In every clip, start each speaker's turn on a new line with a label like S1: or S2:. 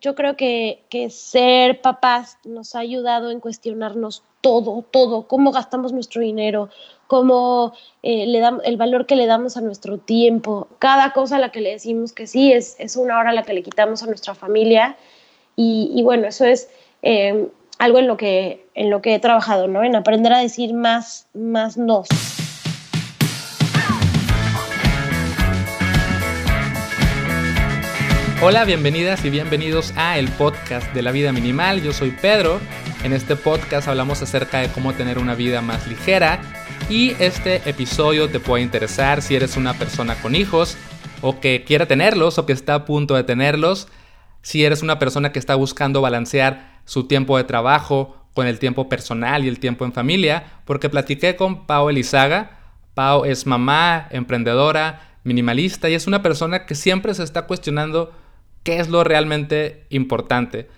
S1: yo creo que, que ser papás nos ha ayudado en cuestionarnos todo, todo, cómo gastamos nuestro dinero, cómo eh, le damos el valor que le damos a nuestro tiempo. Cada cosa a la que le decimos que sí es, es una hora a la que le quitamos a nuestra familia. Y, bueno, eso es eh, algo en lo, que, en lo que he trabajado, ¿no? En aprender a decir más, más no.
S2: Hola, bienvenidas y bienvenidos a el podcast de la vida minimal. Yo soy Pedro. En este podcast hablamos acerca de cómo tener una vida más ligera y este episodio te puede interesar si eres una persona con hijos o que quiera tenerlos o que está a punto de tenerlos, si eres una persona que está buscando balancear su tiempo de trabajo con el tiempo personal y el tiempo en familia, porque platiqué con Pau Elizaga. Pau es mamá, emprendedora, minimalista y es una persona que siempre se está cuestionando qué es lo realmente importante.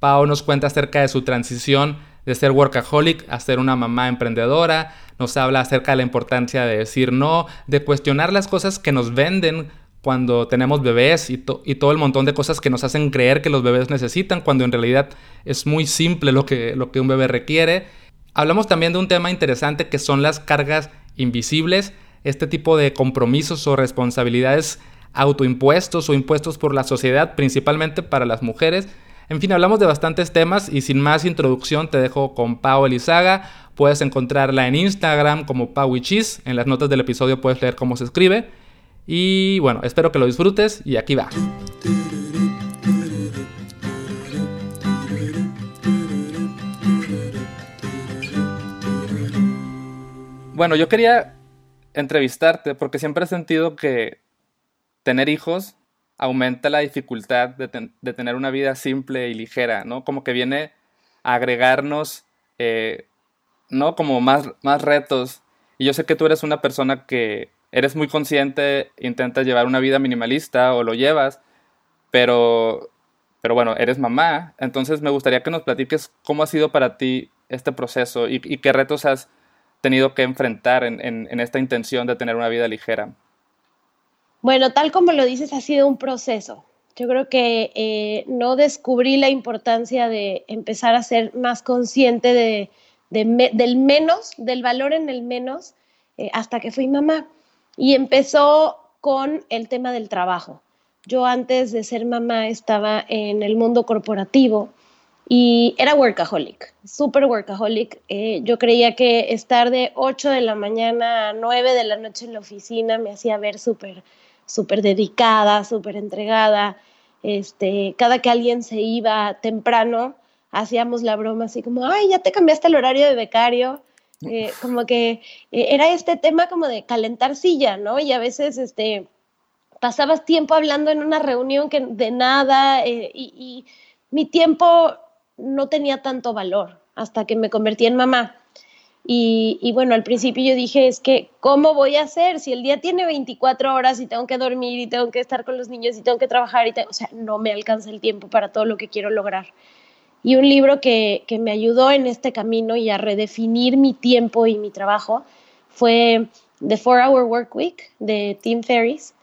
S2: Pau nos cuenta acerca de su transición de ser workaholic a ser una mamá emprendedora, nos habla acerca de la importancia de decir no, de cuestionar las cosas que nos venden cuando tenemos bebés y, todo el montón de cosas que nos hacen creer que los bebés necesitan, cuando en realidad es muy simple lo que un bebé requiere. Hablamos también de un tema interesante que son las cargas invisibles, este tipo de compromisos o responsabilidades autoimpuestos o impuestos por la sociedad, principalmente para las mujeres. En fin, hablamos de bastantes temas y sin más introducción te dejo con Pau Elizaga. Puedes encontrarla en Instagram como Pauichis. En las notas del episodio puedes leer cómo se escribe. Y bueno, espero que lo disfrutes y aquí va. Bueno, yo quería entrevistarte porque siempre he sentido que tener hijos aumenta la dificultad de, tener una vida simple y ligera, ¿no? Como que viene a agregarnos, eh, ¿no? Como más, más retos. Y yo sé que tú eres una persona que eres muy consciente, intentas llevar una vida minimalista o lo llevas, pero, pero bueno, eres mamá. Entonces me gustaría que nos platiques cómo ha sido para ti este proceso y, qué retos has tenido que enfrentar en esta intención de tener una vida ligera.
S1: Bueno, tal como lo dices, ha sido un proceso. Yo creo que eh, no descubrí la importancia de empezar a ser más consciente de, del menos, del valor en el menos, eh, hasta que fui mamá. Y empezó con el tema del trabajo. Yo antes de ser mamá estaba en el mundo corporativo y era workaholic, súper workaholic. Eh, yo creía que estar de 8 de la mañana a 9 de la noche en la oficina me hacía ver súper súper dedicada, súper entregada. Este, cada que alguien se iba temprano, hacíamos la broma así como, ay, ya te cambiaste el horario de becario. Eh, como que eh, era este tema como de calentar silla, ¿no? Y a veces este, pasabas tiempo hablando en una reunión que de nada eh, y, y mi tiempo no tenía tanto valor hasta que me convertí en mamá. Y, bueno, al principio yo dije, es que, ¿cómo voy a hacer? Si el día tiene 24 horas y tengo que dormir y tengo que estar con los niños y tengo que trabajar, y o sea, no me alcanza el tiempo para todo lo que quiero lograr. Y un libro que, que me ayudó en este camino y a redefinir mi tiempo y mi trabajo fue The Four Hour Work Week de Tim Ferriss.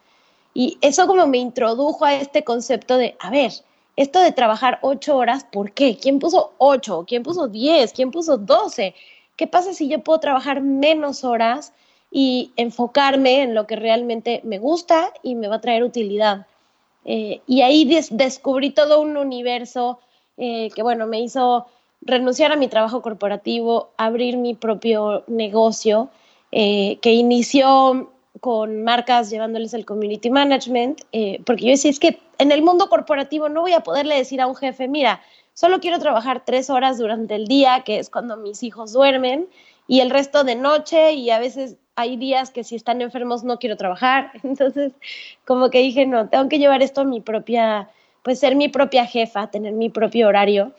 S1: Y eso como me introdujo a este concepto de, a ver, esto de trabajar ocho horas, ¿por qué? ¿Quién puso ocho? ¿Quién puso diez? ¿Quién puso doce? ¿Qué pasa si yo puedo trabajar menos horas y enfocarme en lo que realmente me gusta y me va a traer utilidad? Eh, y ahí descubrí todo un universo eh, que, bueno, me hizo renunciar a mi trabajo corporativo, abrir mi propio negocio, eh, que inició con marcas llevándoles el community management, porque yo decía, es que en el mundo corporativo no voy a poderle decir a un jefe, mira, solo quiero trabajar tres horas durante el día, que es cuando mis hijos duermen, y el resto de noche, y a veces hay días que si están enfermos no quiero trabajar. Entonces, como que dije, no, tengo que llevar esto a mi propia, pues ser mi propia jefa, tener mi propio horario.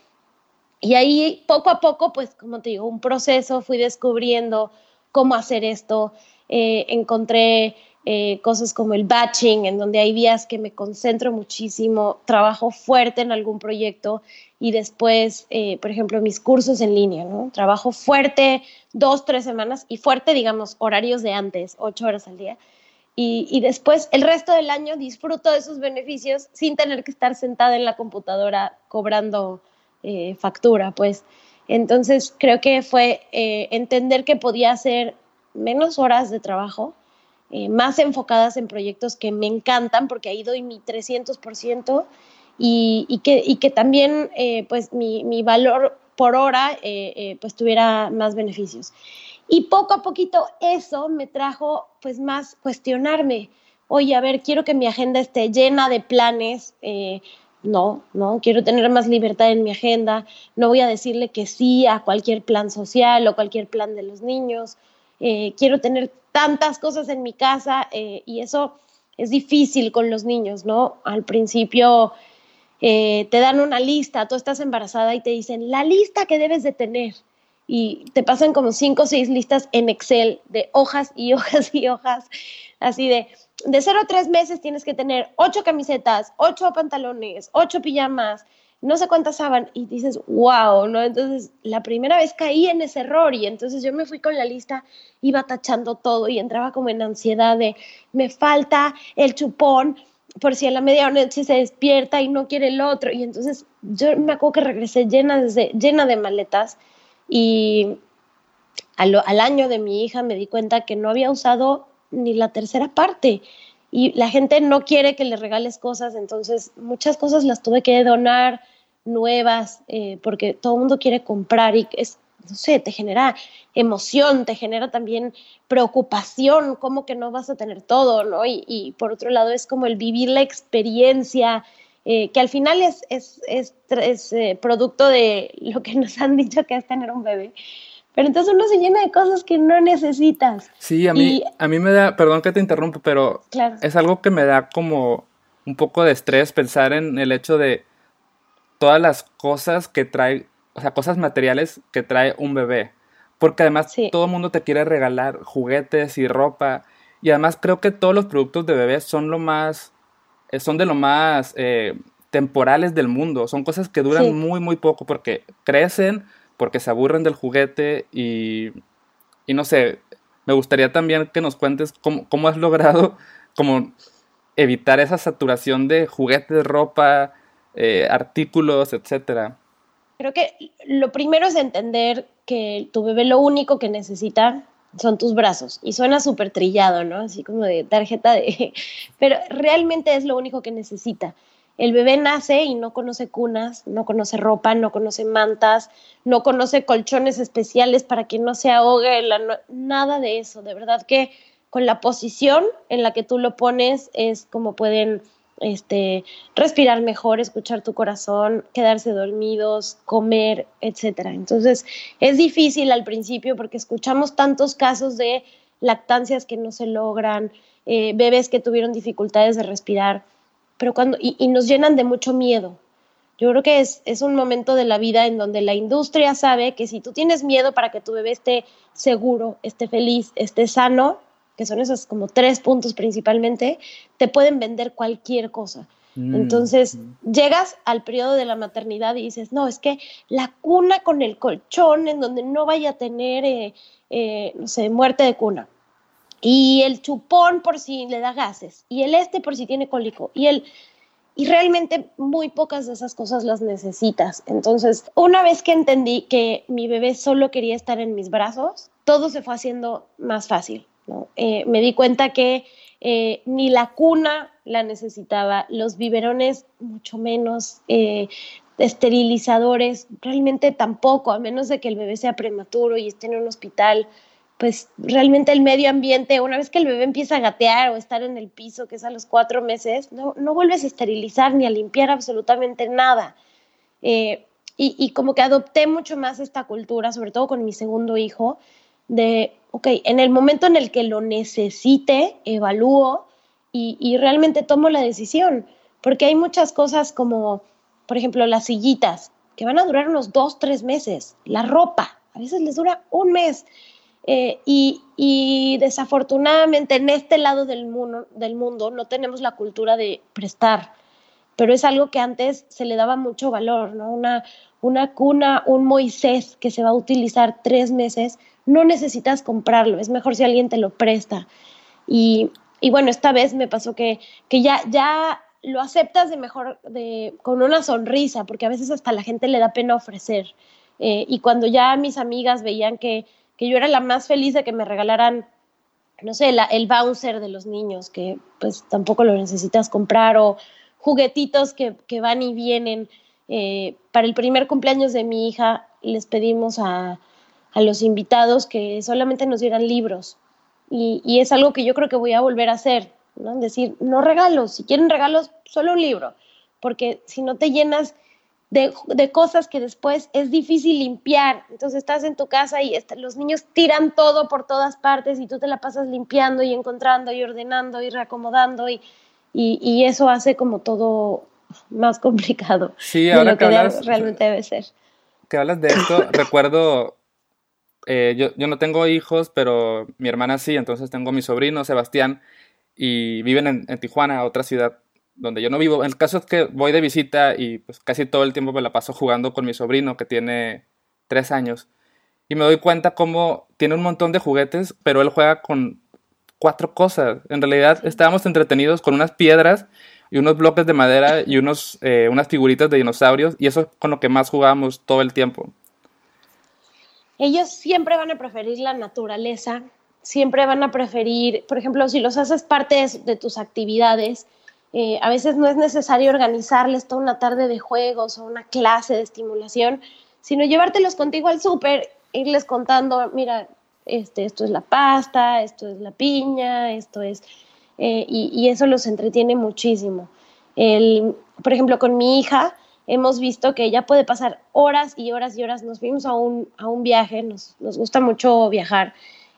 S1: Y ahí poco a poco, pues como te digo, un proceso, fui descubriendo cómo hacer esto, eh, encontré eh, cosas como el batching, en donde hay días que me concentro muchísimo, trabajo fuerte en algún proyecto y después, eh, por ejemplo, mis cursos en línea, ¿no? Trabajo fuerte dos, tres semanas y fuerte, digamos, horarios de antes, ocho horas al día. y, después el resto del año disfruto de esos beneficios sin tener que estar sentada en la computadora cobrando eh, factura, pues. Entonces creo que fue eh, entender que podía hacer menos horas de trabajo, eh, más enfocadas en proyectos que me encantan, porque ahí doy mi 300% y, que, también pues mi, valor por hora pues tuviera más beneficios. Y poco a poquito eso me trajo pues más cuestionarme. Oye, a ver, quiero que mi agenda esté llena de planes. Eh, no, no, quiero tener más libertad en mi agenda. No voy a decirle que sí a cualquier plan social o cualquier plan de los niños. Eh, quiero tener tantas cosas en mi casa eh, y eso es difícil con los niños, ¿no? Al principio te dan una lista, tú estás embarazada y te dicen la lista que debes de tener y te pasan como cinco o seis listas en Excel de hojas y hojas y hojas, así de, de cero a tres meses tienes que tener ocho camisetas, ocho pantalones, ocho pijamas, no sé cuántas saban, y dices, wow, ¿no? Entonces, la primera vez caí en ese error y entonces yo me fui con la lista, iba tachando todo y entraba como en ansiedad de, me falta el chupón, por si a la media noche se despierta y no quiere el otro. Y entonces yo me acuerdo que regresé llena de, llena de maletas y al, al, año de mi hija me di cuenta que no había usado ni la tercera parte y la gente no quiere que le regales cosas, entonces muchas cosas las tuve que donar nuevas eh, porque todo el mundo quiere comprar y es, no sé, te genera emoción, te genera también preocupación, como que no vas a tener todo, ¿no? Y, y por otro lado es como el vivir la experiencia, eh, que al final es, es, es, eh, producto de lo que nos han dicho que es tener un bebé. Pero entonces uno se llena de cosas que no necesitas.
S2: Sí, a mí, a mí me da, perdón que te interrumpo, pero es algo que me da como un poco de estrés pensar en el hecho de todas las cosas que trae, o sea, cosas materiales que trae un bebé. Porque además todo el mundo te quiere regalar juguetes y ropa. Y además creo que todos los productos de bebé son lo más eh, son de lo más eh, temporales del mundo. Son cosas que duran muy, muy poco porque crecen, porque se aburren del juguete y, y no sé, me gustaría también que nos cuentes cómo, has logrado como evitar esa saturación de juguetes, ropa, eh, artículos, etcétera.
S1: Creo que lo primero es entender que tu bebé lo único que necesita son tus brazos. Y suena súper trillado, ¿no? Así como de tarjeta de... Pero realmente es lo único que necesita. El bebé nace y no conoce cunas, no conoce ropa, no conoce mantas, no conoce colchones especiales para que no se ahogue, nada de eso. De verdad que con la posición en la que tú lo pones es como pueden este, respirar mejor, escuchar tu corazón, quedarse dormidos, comer, etc. Entonces, es difícil al principio porque escuchamos tantos casos de lactancias que no se logran, eh, bebés que tuvieron dificultades de respirar, pero cuando, y, nos llenan de mucho miedo. Yo creo que es, es un momento de la vida en donde la industria sabe que si tú tienes miedo para que tu bebé esté seguro, esté feliz, esté sano, que son esos como tres puntos principalmente, te pueden vender cualquier cosa. Mm, Entonces, mm. llegas al periodo de la maternidad y dices, no, es que la cuna con el colchón en donde no vaya a tener, eh, eh, no sé, muerte de cuna. Y el chupón por si le da gases. Y el este por si tiene cólico. Y el... Y realmente muy pocas de esas cosas las necesitas. Entonces, una vez que entendí que mi bebé solo quería estar en mis brazos, todo se fue haciendo más fácil. Eh, me di cuenta que eh, ni la cuna la necesitaba, los biberones mucho menos, eh, esterilizadores realmente tampoco, a menos de que el bebé sea prematuro y esté en un hospital, pues realmente el medio ambiente, una vez que el bebé empieza a gatear o estar en el piso, que es a los cuatro meses, no, no vuelves a esterilizar ni a limpiar absolutamente nada. y, y como que adopté mucho más esta cultura, sobre todo con mi segundo hijo, de, ok, en el momento en el que lo necesite, evalúo y, realmente tomo la decisión, porque hay muchas cosas como, por ejemplo, las sillitas, que van a durar unos dos, tres meses, la ropa, a veces les dura un mes. Eh, y, desafortunadamente en este lado del mundo, del mundo no tenemos la cultura de prestar, pero es algo que antes se le daba mucho valor, ¿no? Una, una cuna, un Moisés que se va a utilizar tres meses, no necesitas comprarlo, es mejor si alguien te lo presta. Y, y bueno, esta vez me pasó que, que ya, ya lo aceptas de mejor, de, con una sonrisa, porque a veces hasta la gente le da pena ofrecer. Eh, y cuando ya mis amigas veían que, que, yo era la más feliz de que me regalaran, no sé, el bouncer de los niños, que pues tampoco lo necesitas comprar, o juguetitos que, que van y vienen. Eh, para el primer cumpleaños de mi hija les pedimos a, a los invitados que solamente nos dieran libros. Y, y, es algo que yo creo que voy a volver a hacer, ¿no? Decir, no regalos, si quieren regalos, solo un libro, porque si no te llenas de, de, cosas que después es difícil limpiar. Entonces estás en tu casa y los niños tiran todo por todas partes y tú te la pasas limpiando y encontrando y ordenando y reacomodando y, y, y eso hace como todo más complicado
S2: sí, ahora
S1: de lo
S2: que,
S1: que realmente debe ser.
S2: Que hablas de esto, recuerdo, eh, yo, yo no tengo hijos, pero mi hermana sí, entonces tengo mi sobrino Sebastián y viven en, en Tijuana, otra ciudad donde yo no vivo. El caso es que voy de visita y pues casi todo el tiempo me la paso jugando con mi sobrino que tiene tres años. Y me doy cuenta cómo tiene un montón de juguetes, pero él juega con cuatro cosas. En realidad estábamos entretenidos con unas piedras y unos bloques de madera y unos, eh, unas figuritas de dinosaurios y eso es con lo que más jugábamos todo el tiempo.
S1: Ellos siempre van a preferir la naturaleza, siempre van a preferir, por ejemplo, si los haces parte de, tus actividades, eh, a veces no es necesario organizarles toda una tarde de juegos o una clase de estimulación, sino llevártelos contigo al súper, irles contando, mira, este, esto es la pasta, esto es la piña, esto es... Eh, y, y, eso los entretiene muchísimo. El, por ejemplo, con mi hija hemos visto que ella puede pasar horas y horas y horas. Nos fuimos a un, a un viaje, nos, nos gusta mucho viajar,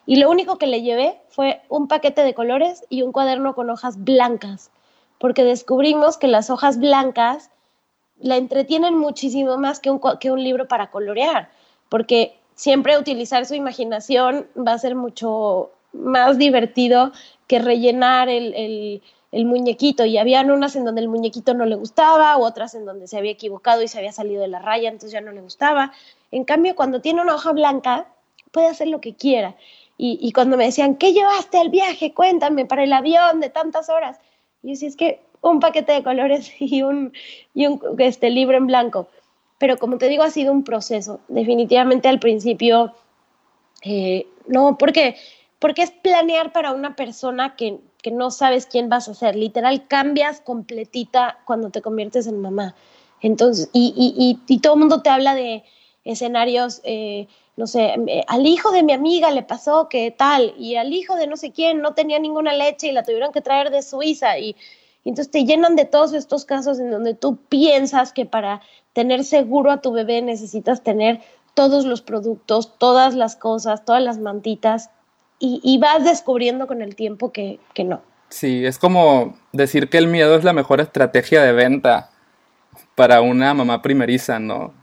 S1: y lo único que le llevé fue un paquete de colores y un cuaderno con hojas blancas porque descubrimos que las hojas blancas la entretienen muchísimo más que un, que un libro para colorear, porque siempre utilizar su imaginación va a ser mucho más divertido que rellenar el, el, el, muñequito. Y habían unas en donde el muñequito no le gustaba, u otras en donde se había equivocado y se había salido de la raya, entonces ya no le gustaba. En cambio, cuando tiene una hoja blanca, puede hacer lo que quiera. Y, cuando me decían, ¿qué llevaste al viaje? Cuéntame, para el avión de tantas horas. Y yo decía, es que un paquete de colores y un, y un este, libro en blanco. Pero como te digo, ha sido un proceso. Definitivamente al principio, eh, no, porque, porque es planear para una persona que, que, no sabes quién vas a ser. Literal, cambias completita cuando te conviertes en mamá. Entonces, y, y, y, todo el mundo te habla de escenarios, eh, no sé, al hijo de mi amiga le pasó que tal, y al hijo de no sé quién no tenía ninguna leche y la tuvieron que traer de Suiza, y entonces te llenan de todos estos casos en donde tú piensas que para tener seguro a tu bebé necesitas tener todos los productos, todas las cosas, todas las mantitas, y, y vas descubriendo con el tiempo que, que no.
S2: Sí, es como decir que el miedo es la mejor estrategia de venta para una mamá primeriza, ¿no?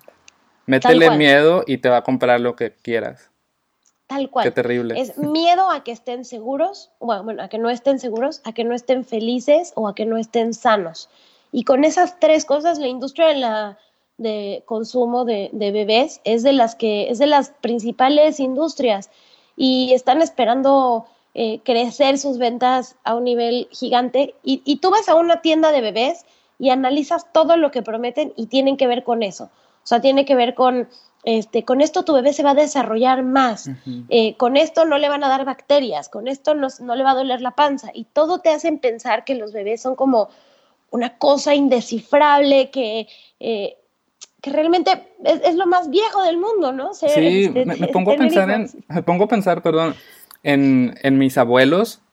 S2: Métele miedo y te va a comprar lo que quieras.
S1: Tal cual.
S2: Qué terrible.
S1: Es miedo a que estén seguros, bueno, a que no estén seguros, a que no estén felices o a que no estén sanos. Y con esas tres cosas, la industria de, la, de consumo de, de, bebés es de las que es de las principales industrias y están esperando eh, crecer sus ventas a un nivel gigante. Y, y tú vas a una tienda de bebés y analizas todo lo que prometen y tienen que ver con eso. O sea, tiene que ver con este, con esto tu bebé se va a desarrollar más, uh -huh. eh, con esto no le van a dar bacterias, con esto no, no, le va a doler la panza y todo te hacen pensar que los bebés son como una cosa indescifrable que, eh, que realmente es, es, lo más viejo del mundo, ¿no?
S2: Ser, sí, este, me, me, pongo a pensar en, me pongo a pensar, perdón, en, en mis abuelos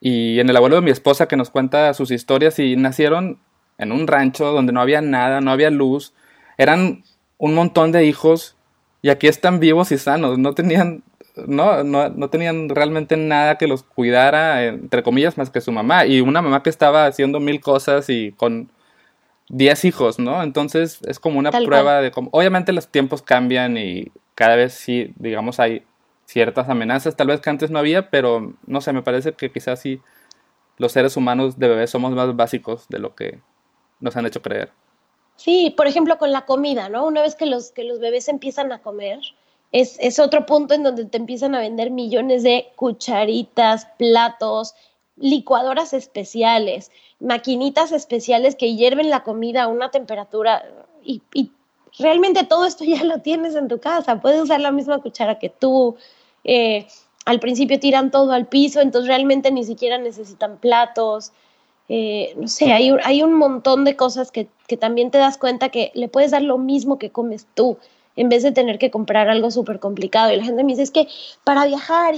S2: y en el abuelo de mi esposa que nos cuenta sus historias y nacieron en un rancho donde no había nada, no había luz, eran un montón de hijos y aquí están vivos y sanos, no tenían, no, no, no, tenían realmente nada que los cuidara, entre comillas, más que su mamá, y una mamá que estaba haciendo mil cosas y con diez hijos, ¿no? Entonces es como una Tal prueba cual. de cómo, obviamente los tiempos cambian y cada vez sí, digamos, hay ciertas amenazas, tal vez que antes no había, pero no sé, me parece que quizás sí los seres humanos de bebés somos más básicos de lo que nos han hecho creer.
S1: Sí, por ejemplo, con la comida, ¿no? Una vez que los, que los bebés empiezan a comer, es, es otro punto en donde te empiezan a vender millones de cucharitas, platos, licuadoras especiales, maquinitas especiales que hierven la comida a una temperatura y, realmente todo esto ya lo tienes en tu casa. Puedes usar la misma cuchara que tú. Eh, al principio tiran todo al piso, entonces realmente ni siquiera necesitan platos. Eh, no sé, hay, hay, un montón de cosas que, que, también te das cuenta que le puedes dar lo mismo que comes tú, en vez de tener que comprar algo súper complicado. Y la gente me dice, es que para viajar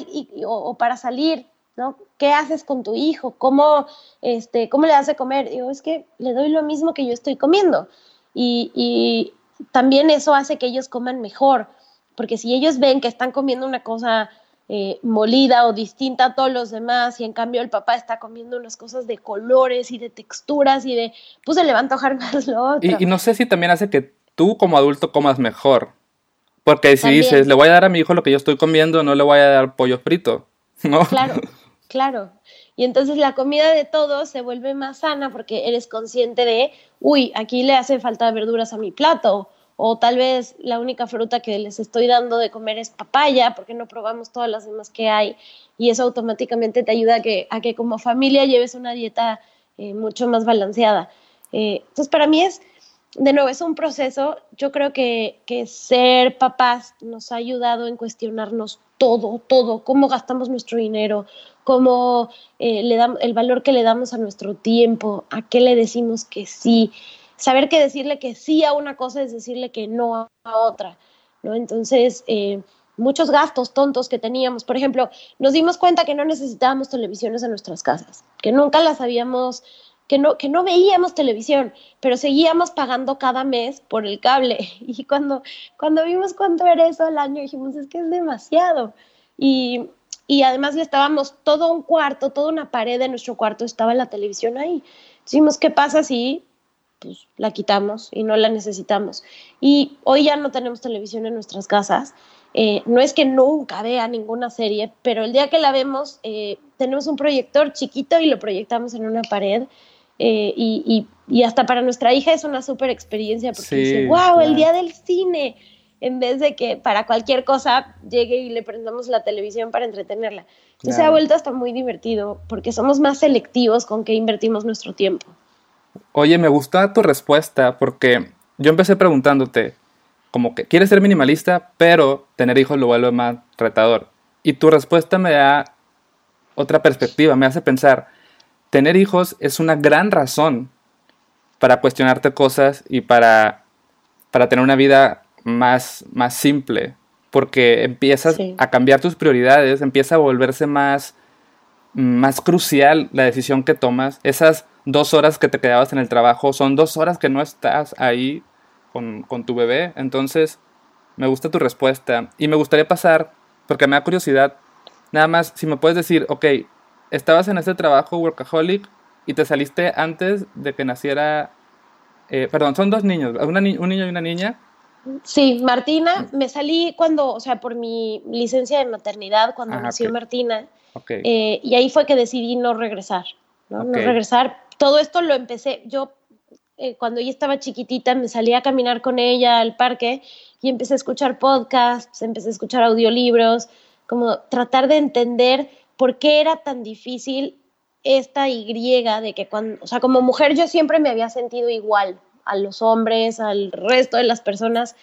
S1: o, para salir, ¿no? ¿Qué haces con tu hijo? ¿Cómo, este, cómo le das de comer? Digo, es que le doy lo mismo que yo estoy comiendo. Y, y también eso hace que ellos coman mejor, porque si ellos ven que están comiendo una cosa eh, molida o distinta a todos los demás y en cambio el papá está comiendo unas cosas de colores y de texturas y de, pues se le va a antojar más lo otro.
S2: Y, no sé si también hace que tú como adulto comas mejor. Porque si dices, le voy a dar a mi hijo lo que yo estoy comiendo, no le voy a dar pollo frito, ¿no?
S1: Claro, claro. Y entonces la comida de todos se vuelve más sana porque eres consciente de, uy, aquí le hace falta verduras a mi plato, o tal vez la única fruta que les estoy dando de comer es papaya, porque no probamos todas las demás que hay, y eso automáticamente te ayuda a que, a que como familia lleves una dieta eh, mucho más balanceada. Eh, entonces, para mí es, de nuevo, es un proceso, yo creo que, que ser papás nos ha ayudado en cuestionarnos todo, todo, cómo gastamos nuestro dinero, cómo eh, le damos el valor que le damos a nuestro tiempo, a qué le decimos que sí, saber que decirle que sí a una cosa es decirle que no a otra, ¿no? Entonces, eh, muchos gastos tontos que teníamos. Por ejemplo, nos dimos cuenta que no necesitábamos televisiones en nuestras casas, que nunca las habíamos, que no, que no veíamos televisión, pero seguíamos pagando cada mes por el cable. Y cuando, cuando vimos cuánto era eso al año, dijimos, es que es demasiado. Y, y además le estábamos todo un cuarto, toda una pared de nuestro cuarto estaba la televisión ahí. Dijimos, ¿qué pasa si pues la quitamos y no la necesitamos. Y hoy ya no tenemos televisión en nuestras casas. Eh, no es que nunca vea ninguna serie, pero el día que la vemos, eh, tenemos un proyector chiquito y lo proyectamos en una pared. Eh, y, y, hasta para nuestra hija es una súper experiencia porque dice, wow, el día del cine, en vez de que para cualquier cosa llegue y le prendamos la televisión para entretenerla. Entonces se ha vuelto hasta muy divertido porque somos más selectivos con qué invertimos nuestro tiempo.
S2: Oye, me gusta tu respuesta porque yo empecé preguntándote, como que quieres ser minimalista, pero tener hijos lo vuelve más retador. Y tu respuesta me da otra perspectiva, me hace pensar, tener hijos es una gran razón para cuestionarte cosas y para, para tener una vida más, más simple, porque empiezas a cambiar tus prioridades, empieza a volverse más, más crucial la decisión que tomas. Esas dos horas que te quedabas en el trabajo son dos horas que no estás ahí con, tu bebé. Entonces, me gusta tu respuesta. Y me gustaría pasar, porque me da curiosidad, nada más, si me puedes decir, ok, estabas en ese trabajo workaholic y te saliste antes de que naciera, eh, perdón, son dos niños, un niño y una niña.
S1: Sí, Martina, me salí cuando, o sea, por mi licencia de maternidad, cuando nació Martina. Eh, y ahí fue que decidí no regresar, ¿no? No regresar todo esto lo empecé, yo eh, cuando ella estaba chiquitita me salía a caminar con ella al parque y empecé a escuchar podcasts, empecé a escuchar audiolibros, como tratar de entender por qué era tan difícil esta Y de que cuando, o sea, como mujer yo siempre me había sentido igual a los hombres, al resto de las personas,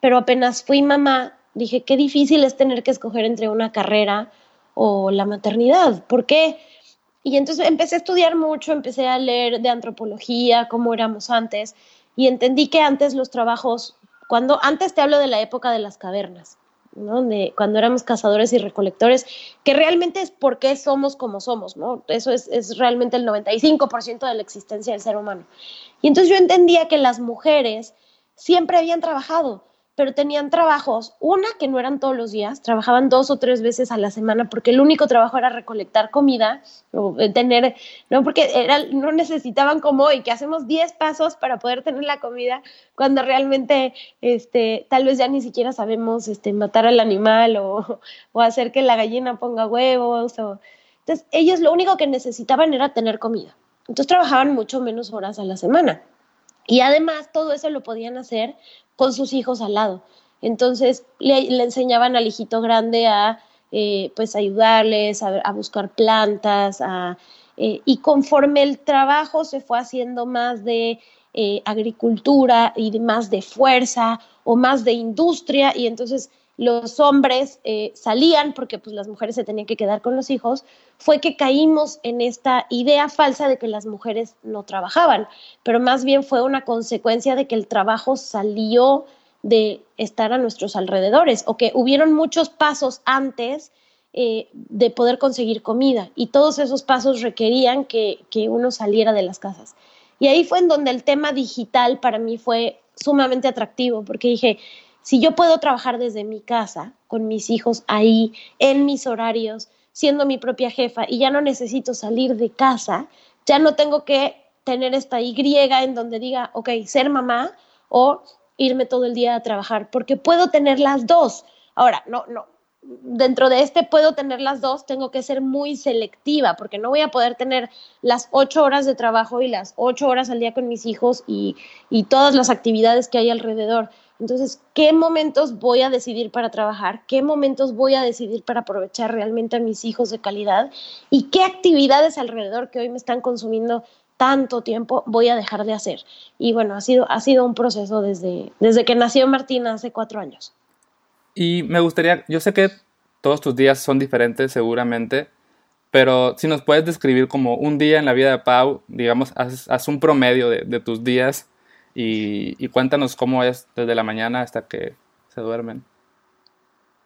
S1: pero apenas fui mamá, dije, qué difícil es tener que escoger entre una carrera o la maternidad. ¿Por qué? Y entonces empecé a estudiar mucho, empecé a leer de antropología, cómo éramos antes, y entendí que antes los trabajos, cuando antes te hablo de la época de las cavernas, ¿no? Cuando éramos cazadores y recolectores, que realmente es por qué somos como somos, ¿no? Eso es, es realmente el 95% de la existencia del ser humano. Y entonces yo entendía que las mujeres siempre habían trabajado, pero tenían trabajos, una que no eran todos los días, trabajaban dos o tres veces a la semana porque el único trabajo era recolectar comida, o eh, tener, no porque era, no necesitaban como hoy, que hacemos 10 pasos para poder tener la comida, cuando realmente este, tal vez ya ni siquiera sabemos este, matar al animal o, o hacer que la gallina ponga huevos. O... Entonces, ellos lo único que necesitaban era tener comida. Entonces trabajaban mucho menos horas a la semana. Y además todo eso lo podían hacer con sus hijos al lado. Entonces le, enseñaban al hijito grande a eh, pues ayudarles a, buscar plantas, eh, y conforme el trabajo se fue haciendo más de eh, agricultura y más de fuerza o más de industria, y entonces los hombres salían porque pues las mujeres se tenían que quedar con los hijos, fue que caímos en esta idea falsa de que las mujeres no trabajaban, pero más bien fue una consecuencia de que el trabajo salió de estar a nuestros alrededores o que hubieron muchos pasos antes eh, de poder conseguir comida y todos esos pasos requerían que, que uno saliera de las casas. Y ahí fue en donde el tema digital para mí fue sumamente atractivo porque dije, si yo puedo trabajar desde mi casa, con mis hijos ahí, en mis horarios, siendo mi propia jefa y ya no necesito salir de casa, ya no tengo que tener esta Y en donde diga, ok, ser mamá o irme todo el día a trabajar, porque puedo tener las dos. Ahora, no, no, dentro de este puedo tener las dos, tengo que ser muy selectiva, porque no voy a poder tener las ocho horas de trabajo y las ocho horas al día con mis hijos y, y todas las actividades que hay alrededor. Entonces, ¿qué momentos voy a decidir para trabajar? ¿Qué momentos voy a decidir para aprovechar realmente a mis hijos de calidad? ¿Y qué actividades alrededor que hoy me están consumiendo tanto tiempo voy a dejar de hacer. Y bueno, ha sido, ha sido un proceso desde, desde que nació Martina hace cuatro años.
S2: Y me gustaría, yo sé que todos tus días son diferentes seguramente, pero si nos puedes describir como un día en la vida de Pau, digamos, haz, un promedio de, tus días y, cuéntanos cómo es desde la mañana hasta que se duermen.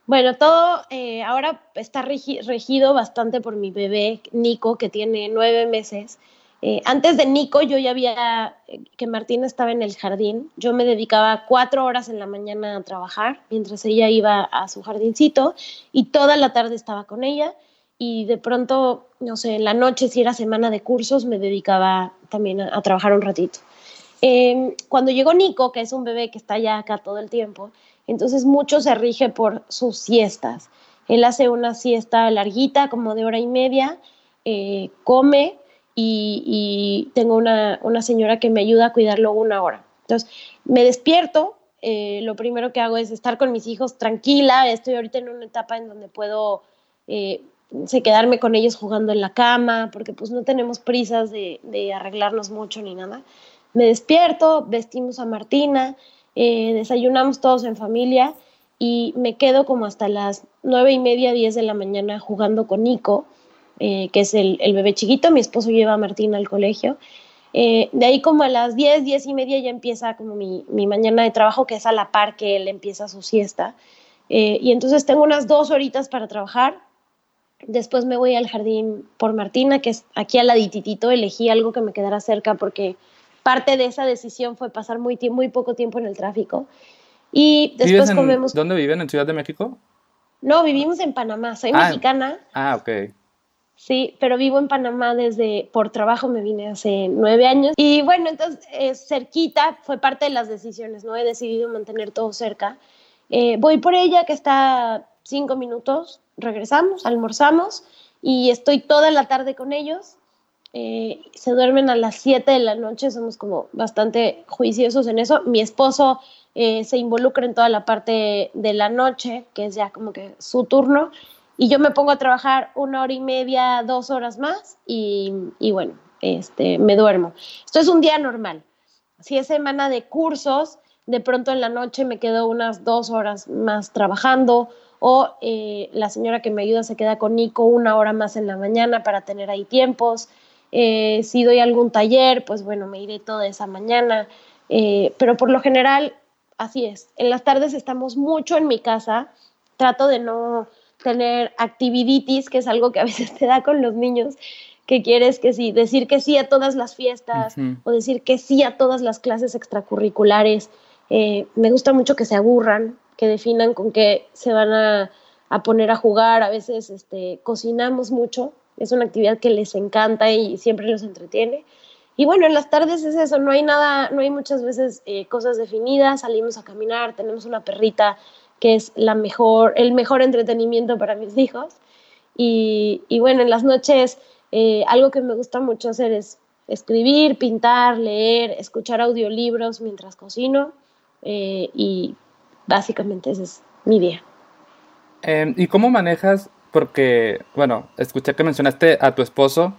S1: Bueno, todo eh, ahora está regido bastante por mi bebé Nico, que tiene nueve meses. Eh, antes de Nico, yo ya había, eh, que Martina estaba en el jardín, yo me dedicaba cuatro horas en la mañana a trabajar, mientras ella iba a su jardincito, y toda la tarde estaba con ella, y de pronto, no sé, en la noche, si era semana de cursos, me dedicaba también a, trabajar un ratito. Em, cuando llegó Nico, que es un bebé que está ya acá todo el tiempo, entonces mucho se rige por sus siestas. Él hace una siesta larguita, como de hora y media, eh, come, y, tengo una, señora que me ayuda a cuidarlo una hora. Entonces, me despierto, eh, lo primero que hago es estar con mis hijos tranquila, estoy ahorita en una etapa en donde puedo eh, quedarme con ellos jugando en la cama, porque pues no tenemos prisas de, arreglarnos mucho ni nada. Me despierto, vestimos a Martina, eh, desayunamos todos en familia y me quedo como hasta las nueve y media, diez de la mañana jugando con Nico eh, que es el, bebé chiquito, mi esposo lleva a Martín al colegio. Eh, de ahí como a las 10, 10 y media ya empieza como mi, mañana de trabajo, que es a la par que él empieza su siesta. Y entonces tengo unas dos horitas para trabajar. Después me voy al jardín por Martina, que es aquí al ladititito. Elegí algo que me quedara cerca porque parte de esa decisión fue pasar muy, muy poco tiempo en el tráfico. Y después comemos...
S2: ¿Dónde viven? ¿En Ciudad de México?
S1: No, vivimos en Panamá. Soy ah, mexicana.
S2: Ah, ok.
S1: Sí, pero vivo en Panamá desde, por trabajo me vine hace nueve años. Y bueno, entonces eh, cerquita fue parte de las decisiones, ¿no? He decidido mantener todo cerca. Eh, voy por ella, que está cinco minutos, regresamos, almorzamos y estoy toda la tarde con ellos. Eh, se duermen a las siete de la noche, somos como bastante juiciosos en eso. Mi esposo se involucra en toda la parte de la noche, que es ya como que su turno y yo me pongo a trabajar una hora y media, dos horas más y, bueno, este, me duermo. Esto es un día normal. Si es semana de cursos, de pronto en la noche me quedo unas dos horas más trabajando o eh, la señora que me ayuda se queda con Nico una hora más en la mañana para tener ahí tiempos. Eh, si doy algún taller, pues bueno, me iré toda esa mañana. Eh, pero por lo general, así es. En las tardes estamos mucho en mi casa. Trato de no tener actividitis, que es algo que a veces te da con los niños, que quieres que sí, decir que sí a todas las fiestas o decir que sí a todas las clases extracurriculares. Eh, me gusta mucho que se aburran, que definan con qué se van a, poner a jugar. A veces este, cocinamos mucho, es una actividad que les encanta y siempre los entretiene. Y bueno, en las tardes es eso, no hay nada, no hay muchas veces eh, cosas definidas, salimos a caminar, tenemos una perrita que es la mejor, el mejor entretenimiento para mis hijos. Y, bueno, en las noches eh, algo que me gusta mucho hacer es escribir, pintar, leer, escuchar audiolibros mientras cocino eh, y básicamente ese es mi día.
S2: Em, ¿Y cómo manejas porque, bueno, escuché que mencionaste a tu esposo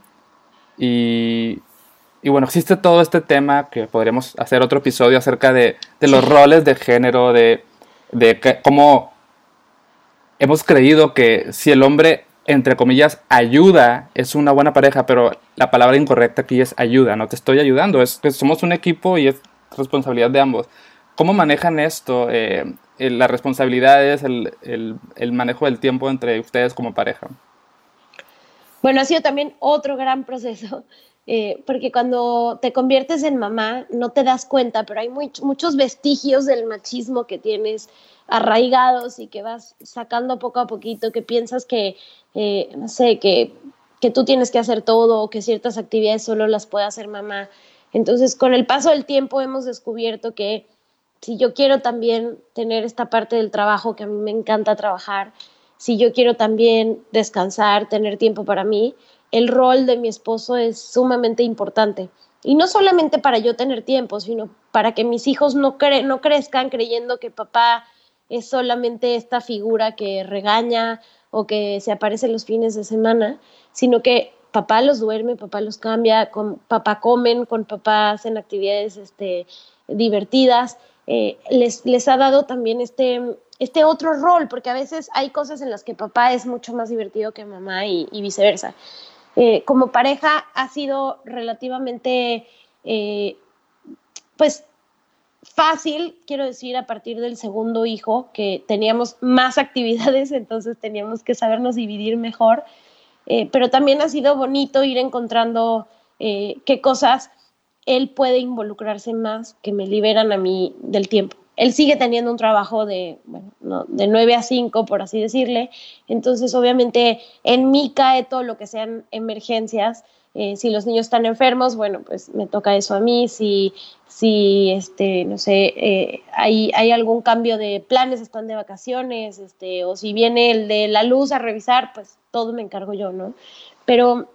S2: y, y bueno, existe todo este tema que podríamos hacer otro episodio acerca de, de los roles de género, de, de cómo hemos creído que si el hombre, entre comillas, ayuda, es una buena pareja, pero la palabra incorrecta aquí es ayuda, no te estoy ayudando, es que somos un equipo y es responsabilidad de ambos. ¿Cómo manejan esto, eh, las responsabilidades, el, el, manejo del tiempo entre ustedes como pareja?
S1: Bueno, ha sido también otro gran proceso, eh, porque cuando te conviertes en mamá no te das cuenta, pero hay muchos vestigios del machismo que tienes arraigados y que vas sacando poco a poquito, que piensas que, eh, no sé, que, que tú tienes que hacer todo o que ciertas actividades solo las puede hacer mamá. Entonces, con el paso del tiempo hemos descubierto que si yo quiero también tener esta parte del trabajo que a mí me encanta trabajar, si yo quiero también descansar, tener tiempo para mí, el rol de mi esposo es sumamente importante. Y no solamente para yo tener tiempo, sino para que mis hijos no, no crezcan creyendo que papá es solamente esta figura que regaña o que se aparece los fines de semana, sino que papá los duerme, papá los cambia, con papá comen, con papá hacen actividades este, divertidas. Eh, les, les ha dado también este, este otro rol, porque a veces hay cosas en las que papá es mucho más divertido que mamá y, viceversa. Eh, como pareja ha sido relativamente, eh, pues fácil, quiero decir, a partir del segundo hijo, que teníamos más actividades, entonces teníamos que sabernos dividir mejor, pero también ha sido bonito ir encontrando qué cosas él puede involucrarse más que me liberan a mí del tiempo. Él sigue teniendo un trabajo de, bueno, de 9 a 5, por así decirle, entonces obviamente en mí cae todo lo que sean emergencias, eh, si los niños están enfermos, bueno, pues me toca eso a mí. Si, si este, no sé, eh, hay, hay, algún cambio de planes, están de vacaciones, este, o si viene el de la luz a revisar, pues todo me encargo yo, ¿no? Pero,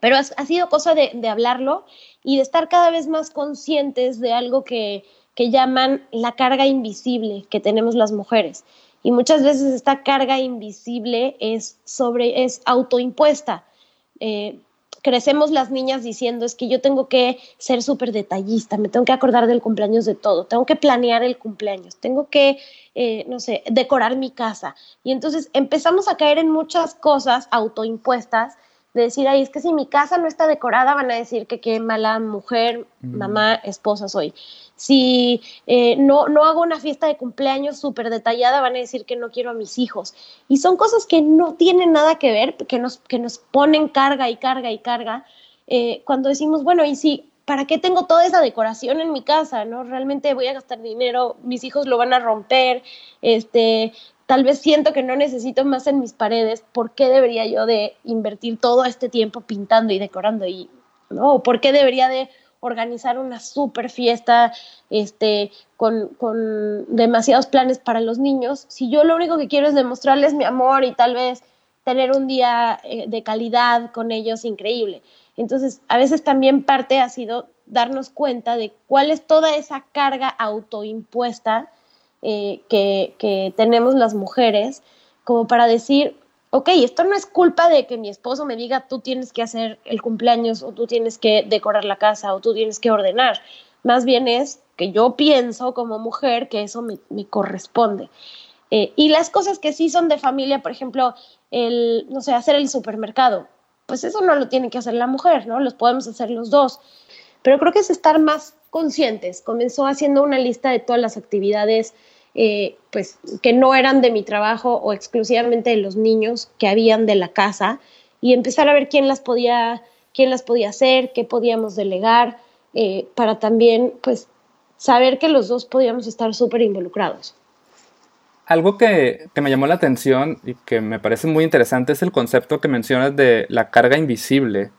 S1: pero ha, sido cosa de, de, hablarlo y de estar cada vez más conscientes de algo que, que llaman la carga invisible que tenemos las mujeres. Y muchas veces esta carga invisible es, sobre, es autoimpuesta. Eh, crecemos las niñas diciendo es que yo tengo que ser súper detallista, me tengo que acordar del cumpleaños de todo, tengo que planear el cumpleaños, tengo que, eh, no sé, decorar mi casa. Y entonces empezamos a caer en muchas cosas autoimpuestas de decir, ay, es que si mi casa no está decorada, van a decir que qué mala mujer, mamá, esposa soy. Si eh, no, no hago una fiesta de cumpleaños súper detallada, van a decir que no quiero a mis hijos. Y son cosas que no tienen nada que ver, que nos, que nos ponen carga y carga y carga. Eh, cuando decimos, bueno, y si, ¿para qué tengo toda esa decoración en mi casa? ¿No? Realmente voy a gastar dinero, mis hijos lo van a romper, este, tal vez siento que no necesito más en mis paredes, ¿por qué debería yo de invertir todo este tiempo pintando y decorando? Y, ¿no? ¿Por qué debería de organizar una super fiesta este, con, demasiados planes para los niños si yo lo único que quiero es demostrarles mi amor y tal vez tener un día eh, de calidad con ellos increíble? Entonces, a veces también parte ha sido darnos cuenta de cuál es toda esa carga autoimpuesta eh, que, tenemos las mujeres, como para decir, ok, esto no es culpa de que mi esposo me diga tú tienes que hacer el cumpleaños o tú tienes que decorar la casa o tú tienes que ordenar. Más bien es que yo pienso como mujer que eso me, corresponde. Eh, y las cosas que sí son de familia, por ejemplo, el, no sé, hacer el supermercado, pues eso no lo tiene que hacer la mujer, ¿no? Los podemos hacer los dos. Pero creo que es estar más conscientes. Comenzó haciendo una lista de todas las actividades eh, pues, que no eran de mi trabajo o exclusivamente de los niños que habían de la casa y empezar a ver quién las podía, quién las podía hacer, qué podíamos delegar, eh, para también pues, saber que los dos podíamos estar súper involucrados.
S2: Algo que, que, me llamó la atención y que me parece muy interesante es el concepto que mencionas de la carga invisible.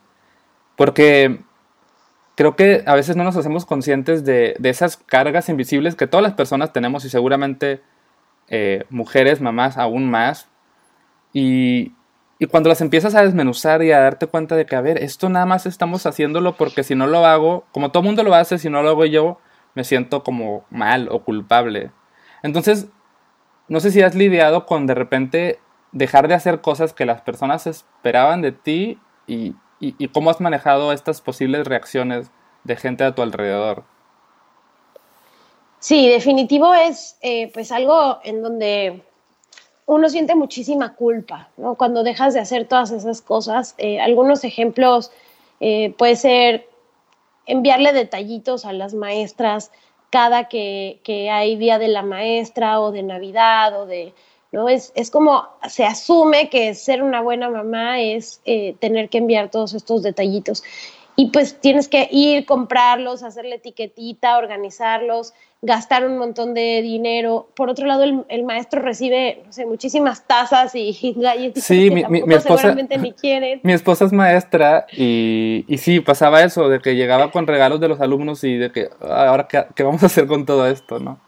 S2: Porque creo que a veces no nos hacemos conscientes de, esas cargas invisibles que todas las personas tenemos y seguramente eh, mujeres, mamás aún más. Y, cuando las empiezas a desmenuzar y a darte cuenta de que, a ver, esto nada más estamos haciéndolo porque si no lo hago, como todo mundo lo hace, si no lo hago yo, me siento como mal o culpable. Entonces, no sé si has lidiado con de repente dejar de hacer cosas que las personas esperaban de ti y, cómo has manejado estas posibles reacciones de gente a tu alrededor.
S1: Sí, definitivo es eh, pues algo en donde uno siente muchísima culpa, ¿no? Cuando dejas de hacer todas esas cosas. Eh, algunos ejemplos eh, puede ser enviarle detallitos a las maestras cada que, que, hay día de la maestra o de Navidad o de, ¿no? Es, es como se asume que ser una buena mamá es eh, tener que enviar todos estos detallitos. Y pues tienes que ir, comprarlos, hacerle etiquetita, organizarlos, gastar un montón de dinero. Por otro lado, el, maestro recibe, no sé, muchísimas tazas y galletas
S2: sí, que mi, mi, esposa, seguramente ni quieren. Mi esposa es maestra y, y, sí, pasaba eso, de que llegaba con regalos de los alumnos y de que, ah, ahora, ¿qué, qué vamos a hacer con todo esto, no?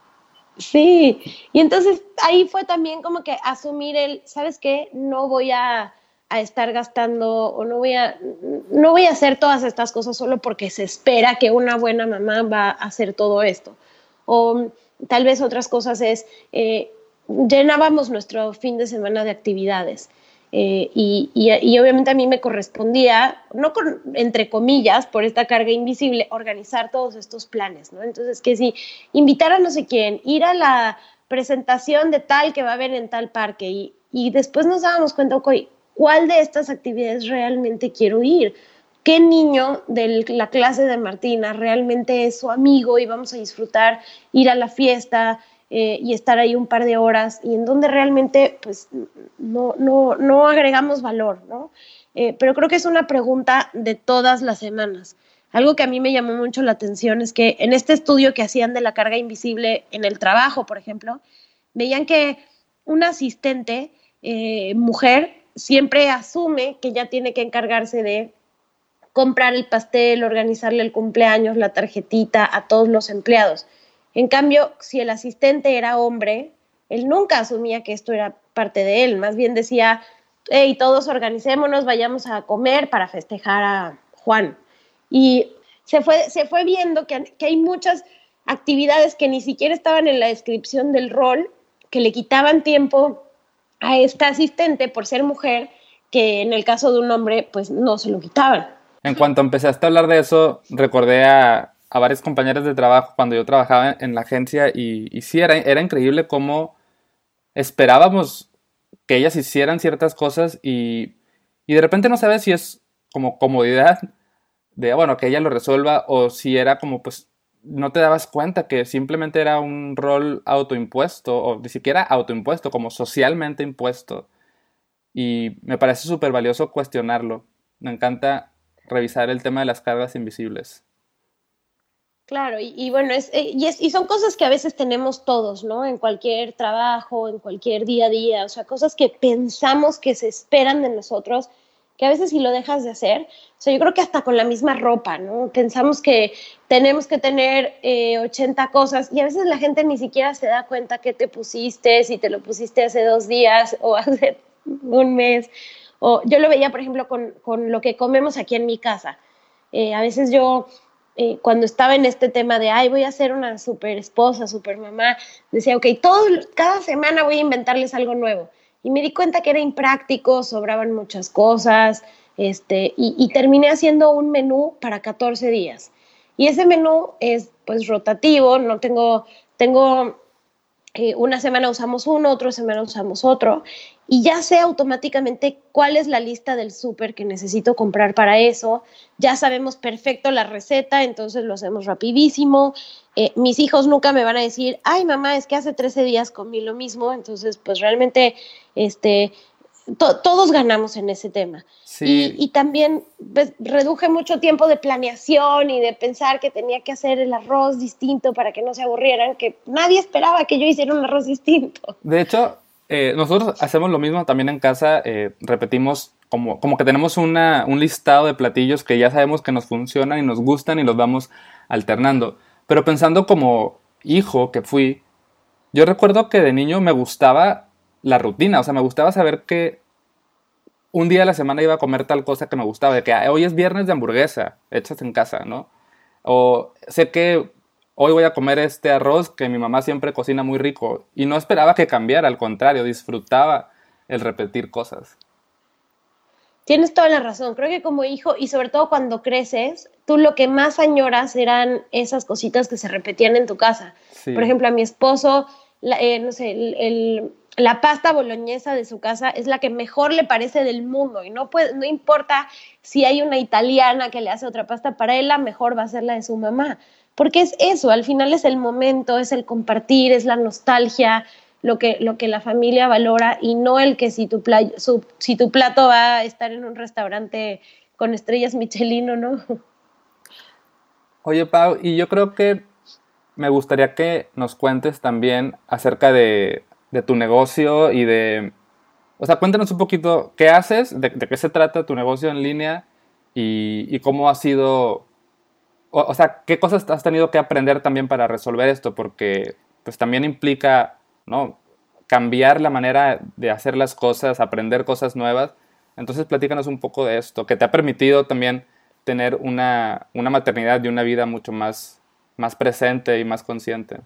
S1: Sí, y entonces ahí fue también como que asumir el, ¿sabes qué? No voy a, estar gastando o no voy a, no voy a hacer todas estas cosas solo porque se espera que una buena mamá va a hacer todo esto. O tal vez otras cosas es, eh, llenábamos nuestro fin de semana de actividades. Eh, y, y, obviamente a mí me correspondía, no entre comillas, por esta carga invisible, organizar todos estos planes, ¿no? Entonces, que si invitar a no sé quién, ir a la presentación de tal que va a haber en tal parque y, y después nos dábamos cuenta, ok, ¿cuál de estas actividades realmente quiero ir? ¿Qué niño de la clase de Martina realmente es su amigo y vamos a disfrutar ir a la fiesta? Eh, y estar ahí un par de horas y en donde realmente pues no, no, no agregamos valor, ¿no? Eh, pero creo que es una pregunta de todas las semanas. Algo que a mí me llamó mucho la atención es que en este estudio que hacían de la carga invisible en el trabajo, por ejemplo, veían que una asistente eh, mujer siempre asume que ya tiene que encargarse de comprar el pastel, organizarle el cumpleaños, la tarjetita a todos los empleados. En cambio, si el asistente era hombre, él nunca asumía que esto era parte de él, más bien decía, hey, todos organicémonos, vayamos a comer para festejar a Juan. Y se fue, se fue viendo que, que hay muchas actividades que ni siquiera estaban en la descripción del rol, que le quitaban tiempo a esta asistente por ser mujer, que en el caso de un hombre, pues no se lo quitaban.
S2: En cuanto empezaste a hablar de eso, recordé a, a varios compañeros de trabajo cuando yo trabajaba en la agencia y, y sí, era, era increíble cómo esperábamos que ellas hicieran ciertas cosas y, y de repente no sabes si es como comodidad de, bueno, que ella lo resuelva o si era como, pues, no te dabas cuenta que simplemente era un rol autoimpuesto o ni siquiera autoimpuesto, como socialmente impuesto. Y me parece súper valioso cuestionarlo. Me encanta revisar el tema de las cargas invisibles.
S1: Claro, y, bueno, es, eh, y, es, y son cosas que a veces tenemos todos, ¿no? En cualquier trabajo, en cualquier día a día, o sea, cosas que pensamos que se esperan de nosotros, que a veces si lo dejas de hacer, o sea, yo creo que hasta con la misma ropa, ¿no? Pensamos que tenemos que tener 80 eh, cosas y a veces la gente ni siquiera se da cuenta que te pusiste, si te lo pusiste hace dos días o hace un mes. O yo lo veía, por ejemplo, con, con lo que comemos aquí en mi casa. Eh, a veces yo eh, cuando estaba en este tema de, ay, voy a ser una super esposa, super mamá, decía, ok, todo, cada semana voy a inventarles algo nuevo. Y me di cuenta que era impráctico, sobraban muchas cosas, este, y, y terminé haciendo un menú para 14 días. Y ese menú es pues rotativo, no tengo, tengo eh, una semana usamos uno, otra semana usamos otro, y ya sé automáticamente cuál es la lista del súper que necesito comprar para eso, ya sabemos perfecto la receta, entonces lo hacemos rapidísimo. Eh, mis hijos nunca me van a decir, ay mamá, es que hace 13 días comí lo mismo, entonces pues realmente este, todos ganamos en ese tema. Y, también pues, reduje mucho tiempo de planeación y de pensar que tenía que hacer el arroz distinto para que no se aburrieran, que nadie esperaba que yo hiciera un arroz distinto.
S2: De hecho, eh, nosotros hacemos lo mismo también en casa, eh, repetimos como, como que tenemos una, un listado de platillos que ya sabemos que nos funcionan y nos gustan y los vamos alternando. Pero pensando como hijo que fui, yo recuerdo que de niño me gustaba la rutina, o sea, me gustaba saber que un día a la semana iba a comer tal cosa que me gustaba, de que hoy es viernes de hamburguesa, hechas en casa, ¿no? O sé que hoy voy a comer este arroz que mi mamá siempre cocina muy rico y no esperaba que cambiara, al contrario, disfrutaba el repetir cosas.
S1: Tienes toda la razón. Creo que como hijo, y sobre todo cuando creces, tú lo que más añoras eran esas cositas que se repetían en tu casa. Por ejemplo, a mi esposo, eh, no sé, el, la pasta boloñesa de su casa es la que mejor le parece del mundo y no, puede, no importa si hay una italiana que le hace otra pasta, para él la mejor va a ser la de su mamá. Porque es eso, al final es el momento, es el compartir, es la nostalgia, lo que, lo que la familia valora y no el que si tu, si tu plato va a estar en un restaurante con estrellas Michelin o no.
S2: Oye, Pau, y yo creo que me gustaría que nos cuentes también acerca de, tu negocio y de... O sea, cuéntanos un poquito qué haces, de, qué se trata tu negocio en línea y, cómo ha sido... O, sea, qué cosas has tenido que aprender también para resolver esto, porque pues también implica ¿no? Cambiar la manera de hacer las cosas, aprender cosas nuevas. Entonces, platícanos un poco de esto, que te ha permitido también tener una, maternidad y una vida mucho más, más presente y más consciente.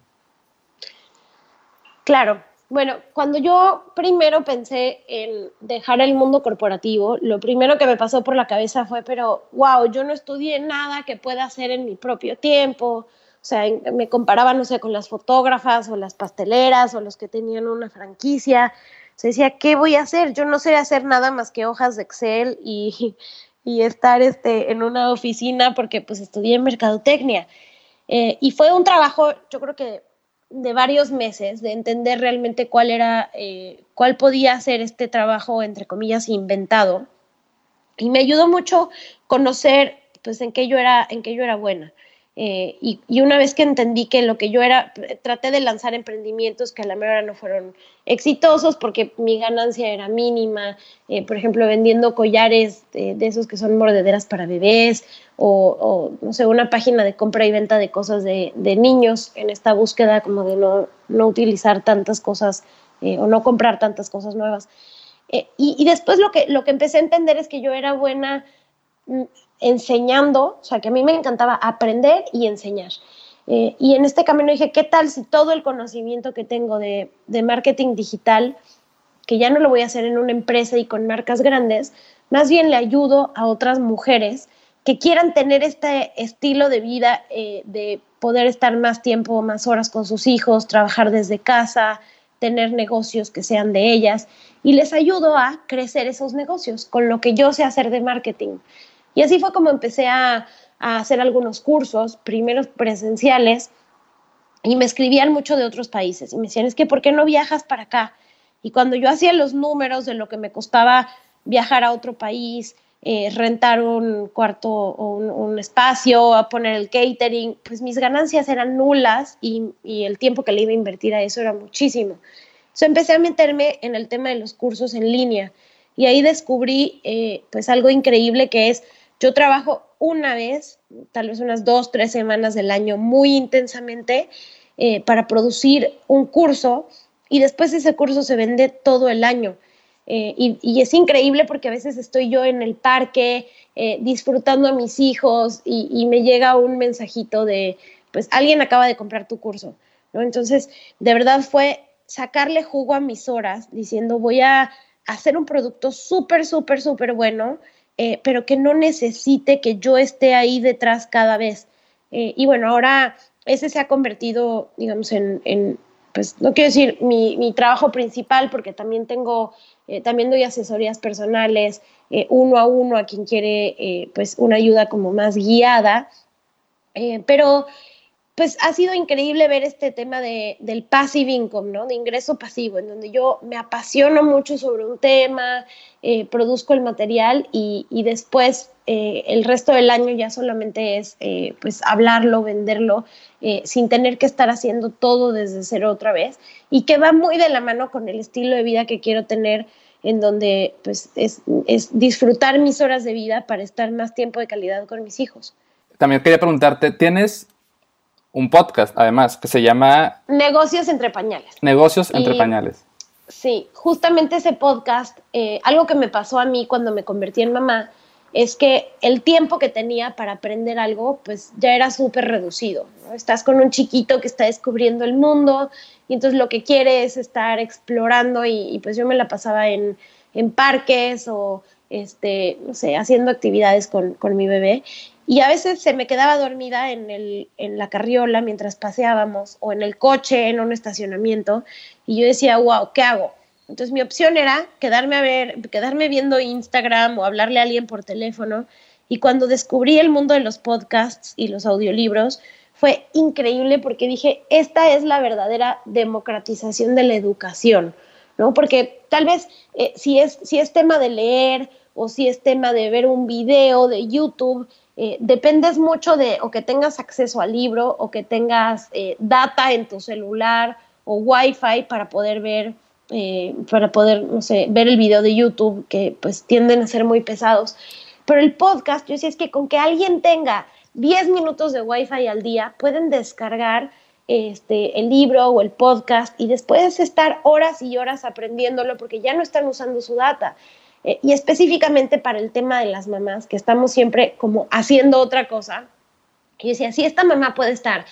S1: Claro, bueno, cuando yo primero pensé en dejar el mundo corporativo, lo primero que me pasó por la cabeza fue, pero, wow, yo no estudié nada que pueda hacer en mi propio tiempo, o sea, me comparaba, no sé, con las fotógrafas o las pasteleras o los que tenían una franquicia. Se decía, ¿qué voy a hacer? Yo no sé hacer nada más que hojas de Excel y, y estar este, en una oficina porque pues estudié mercadotecnia. Eh, y fue un trabajo, yo creo que de varios meses, de entender realmente cuál era, eh, cuál podía ser este trabajo, entre comillas, inventado. Y me ayudó mucho conocer, pues, en qué yo era, en qué yo era buena. Eh, y, una vez que entendí que lo que yo era, traté de lanzar emprendimientos que a la mejor no fueron exitosos porque mi ganancia era mínima, eh, por ejemplo, vendiendo collares de, esos que son mordederas para bebés o, no sé, una página de compra y venta de cosas de, niños en esta búsqueda como de no, no utilizar tantas cosas eh, o no comprar tantas cosas nuevas. y, y, después lo que, lo que empecé a entender es que yo era buena mm, enseñando, o sea, que a mí me encantaba aprender y enseñar. Eh, y en este camino dije, ¿qué tal si todo el conocimiento que tengo de, marketing digital, que ya no lo voy a hacer en una empresa y con marcas grandes, más bien le ayudo a otras mujeres que quieran tener este estilo de vida eh, de poder estar más tiempo, más horas con sus hijos, trabajar desde casa, tener negocios que sean de ellas y les ayudo a crecer esos negocios con lo que yo sé hacer de marketing. Y así fue como empecé a, hacer algunos cursos, primeros presenciales, y me escribían mucho de otros países y me decían, es que ¿por qué no viajas para acá? Y cuando yo hacía los números de lo que me costaba viajar a otro país, eh, rentar un cuarto o un, espacio, a poner el catering, pues mis ganancias eran nulas y, el tiempo que le iba a invertir a eso era muchísimo. Entonces empecé a meterme en el tema de los cursos en línea y ahí descubrí eh, pues algo increíble que es yo trabajo una vez, tal vez unas dos, tres semanas del año muy intensamente eh, para producir un curso y después ese curso se vende todo el año. Eh, y, es increíble porque a veces estoy yo en el parque eh, disfrutando a mis hijos y, me llega un mensajito de, pues alguien acaba de comprar tu curso, ¿no? Entonces, de verdad fue sacarle jugo a mis horas diciendo voy a hacer un producto súper, súper, súper bueno eh, pero que no necesite que yo esté ahí detrás cada vez. Eh, y bueno, ahora ese se ha convertido, digamos, en, pues no quiero decir mi, mi, trabajo principal, porque también tengo, eh, también doy asesorías personales uno a uno a quien quiere, pues, una ayuda como más guiada. pero pues ha sido increíble ver este tema de, del passive income, ¿no? De ingreso pasivo, en donde yo me apasiono mucho sobre un tema, eh, produzco el material y, después eh, el resto del año ya solamente es eh, pues hablarlo, venderlo, sin tener que estar haciendo todo desde cero otra vez y que va muy de la mano con el estilo de vida que quiero tener en donde pues es, es disfrutar mis horas de vida para estar más tiempo de calidad con mis hijos.
S2: También quería preguntarte, ¿tienes un podcast, además, que se llama...
S1: Negocios entre pañales.
S2: Negocios entre pañales.
S1: Sí, justamente ese podcast, eh, algo que me pasó a mí cuando me convertí en mamá, es que el tiempo que tenía para aprender algo, pues ya era súper reducido. Estás con un chiquito que está descubriendo el mundo, y entonces lo que quiere es estar explorando y, pues yo me la pasaba en, en, parques o, este, no sé, haciendo actividades con, con, mi bebé y a veces se me quedaba dormida en, el, en la carriola mientras paseábamos o en el coche, en un estacionamiento y yo decía, wow, ¿qué hago? Entonces mi opción era quedarme a ver, quedarme viendo Instagram o hablarle a alguien por teléfono. Y cuando descubrí el mundo de los podcasts y los audiolibros, fue increíble porque dije, esta es la verdadera democratización de la educación, ¿no? Porque tal vez eh, si, es, si es tema de leer o si es tema de ver un video de YouTube, eh, dependes mucho de o que tengas acceso al libro o que tengas eh, data en tu celular o wifi para poder ver eh, para poder, no sé, ver el video de YouTube, que pues tienden a ser muy pesados. Pero el podcast, yo decía, es que con que alguien tenga 10 minutos de Wi-Fi al día, pueden descargar este, el libro o el podcast y después estar horas y horas aprendiéndolo porque ya no están usando su data. Eh, y específicamente para el tema de las mamás, que estamos siempre como haciendo otra cosa. Y decía, si esta mamá puede estar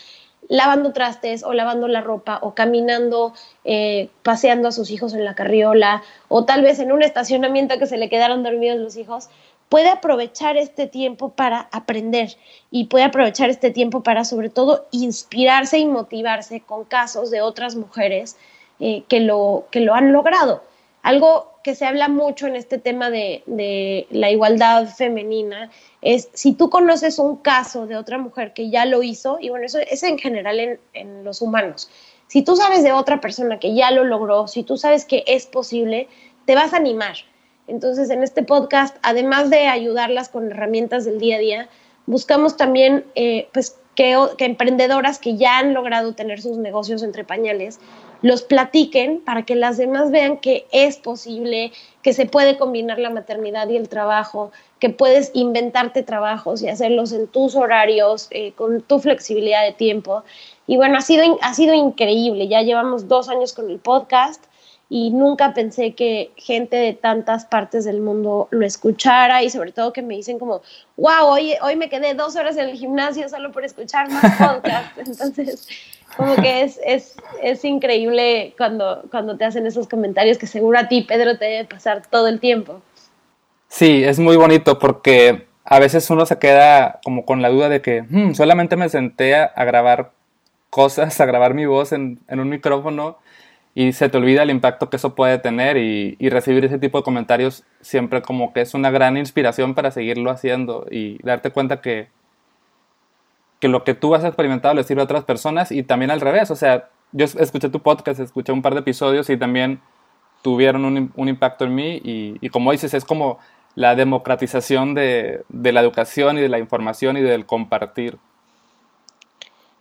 S1: lavando trastes o lavando la ropa o caminando, eh, paseando a sus hijos en la carriola o tal vez en un estacionamiento que se le quedaron dormidos los hijos, puede aprovechar este tiempo para aprender y puede aprovechar este tiempo para sobre todo inspirarse y motivarse con casos de otras mujeres eh, que, lo, que lo han logrado. Algo que se habla mucho en este tema de, la igualdad femenina es si tú conoces un caso de otra mujer que ya lo hizo, y bueno, eso es en general en, los humanos, si tú sabes de otra persona que ya lo logró, si tú sabes que es posible, te vas a animar. Entonces, en este podcast, además de ayudarlas con herramientas del día a día, buscamos también eh, pues, que, emprendedoras que ya han logrado tener sus negocios entre pañales los platiquen para que las demás vean que es posible, que se puede combinar la maternidad y el trabajo, que puedes inventarte trabajos y hacerlos en tus horarios, eh, con tu flexibilidad de tiempo. Y bueno, ha sido, ha sido increíble. Ya llevamos dos años con el podcast y nunca pensé que gente de tantas partes del mundo lo escuchara y sobre todo que me dicen como, wow, hoy, hoy me quedé dos horas en el gimnasio solo por escuchar más podcast. Entonces, como que es, es, es increíble cuando, cuando te hacen esos comentarios que seguro a ti, Pedro, te debe pasar todo el tiempo.
S2: Sí, es muy bonito porque a veces uno se queda como con la duda de que hmm, solamente me senté a, grabar cosas, a grabar mi voz en, en, un micrófono y se te olvida el impacto que eso puede tener y, y, recibir ese tipo de comentarios siempre como que es una gran inspiración para seguirlo haciendo y darte cuenta que que lo que tú has experimentado le sirve a otras personas y también al revés. O sea, yo escuché tu podcast, escuché un par de episodios y también tuvieron un, impacto en mí y, como dices, es como la democratización de, la educación y de la información y del compartir.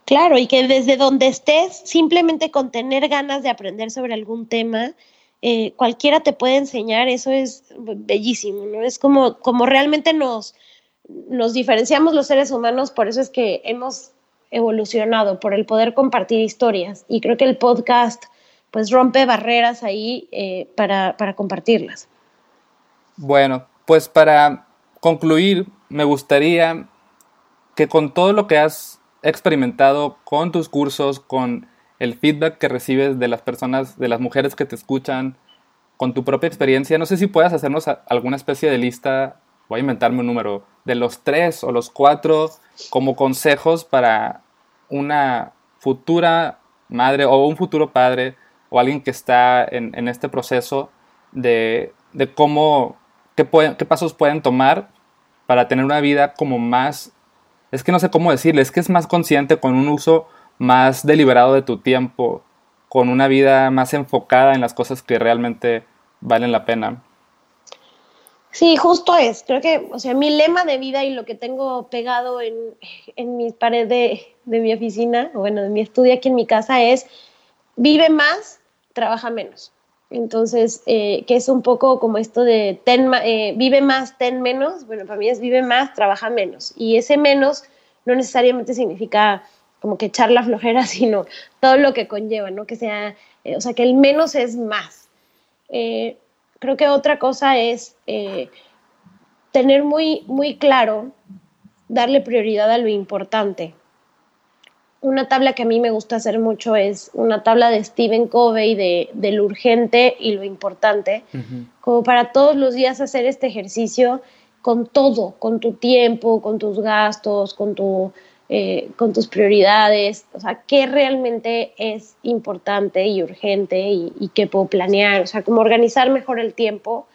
S1: Claro, y que desde donde estés, simplemente con tener ganas de aprender sobre algún tema, eh, cualquiera te puede enseñar, eso es bellísimo, ¿no? Es como, como realmente nos, nos diferenciamos los seres humanos, por eso es que hemos evolucionado, por el poder compartir historias. Y creo que el podcast pues rompe barreras ahí eh, para, para compartirlas.
S2: Bueno, pues para concluir, me gustaría que con todo lo que has experimentado con tus cursos, con el feedback que recibes de las personas, de las mujeres que te escuchan, con tu propia experiencia, no sé si puedas hacernos alguna especie de lista voy a inventarme un número, de los tres o los cuatro como consejos para una futura madre o un futuro padre o alguien que está en, este proceso de, cómo, qué, qué pasos pueden tomar para tener una vida como más, es que no sé cómo decirle, es que es más consciente con un uso más deliberado de tu tiempo, con una vida más enfocada en las cosas que realmente valen la pena.
S1: Sí, justo es. Creo que, o sea, mi lema de vida y lo que tengo pegado en, en mi pared de, mi oficina, o bueno, de mi estudio aquí en mi casa es, vive más, trabaja menos. Entonces, eh, que es un poco como esto de ten, eh, vive más, ten menos. Bueno, para mí es vive más, trabaja menos. Y ese menos no necesariamente significa como que echar la flojera, sino todo lo que conlleva, ¿no? Que sea, eh, o sea, que el menos es más creo que otra cosa es eh, tener muy, muy claro, darle prioridad a lo importante. una tabla que a mí me gusta hacer mucho es una tabla de Stephen Covey de, de lo urgente y lo importante, como para todos los días hacer este ejercicio con todo, con tu tiempo, con tus gastos, con, tu, eh, con tus prioridades, o sea, qué realmente es importante y urgente y, qué puedo planear, o sea, como organizar mejor el tiempo.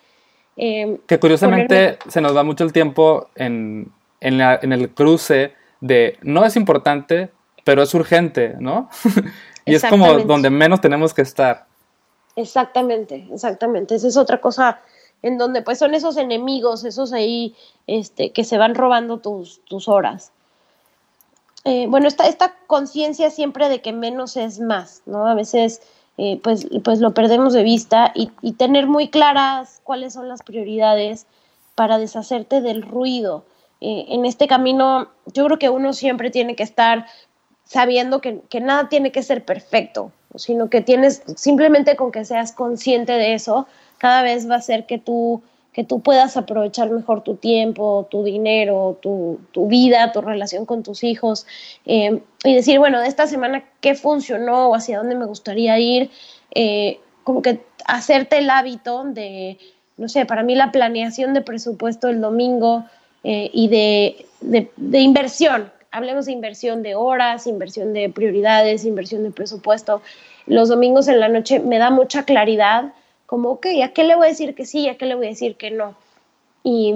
S2: Eh, que curiosamente se nos va mucho el tiempo en, en, en el cruce de no es importante, pero es urgente, ¿no? y es como donde menos tenemos que estar.
S1: Exactamente, exactamente. Esa es otra cosa en donde pues son esos enemigos, esos ahí este, que se van robando tus, tus horas. Eh, bueno, esta, esta conciencia siempre de que menos es más, ¿no? A veces eh, pues, pues lo perdemos de vista y, tener muy claras cuáles son las prioridades para deshacerte del ruido. Eh, en este camino yo creo que uno siempre tiene que estar sabiendo que, nada tiene que ser perfecto, sino que tienes simplemente con que seas consciente de eso, cada vez va a ser que tú, que tú puedas aprovechar mejor tu tiempo, tu dinero, tu, vida, tu relación con tus hijos eh, y decir, bueno, de esta semana, ¿qué funcionó o hacia dónde me gustaría ir? Eh, como que hacerte el hábito de, no sé, para mí la planeación de presupuesto el domingo eh, y de, de inversión, hablemos de inversión de horas, inversión de prioridades, inversión de presupuesto. Los domingos en la noche me da mucha claridad, como, ok, ¿a qué le voy a decir que sí? ¿A qué le voy a decir que no? Y,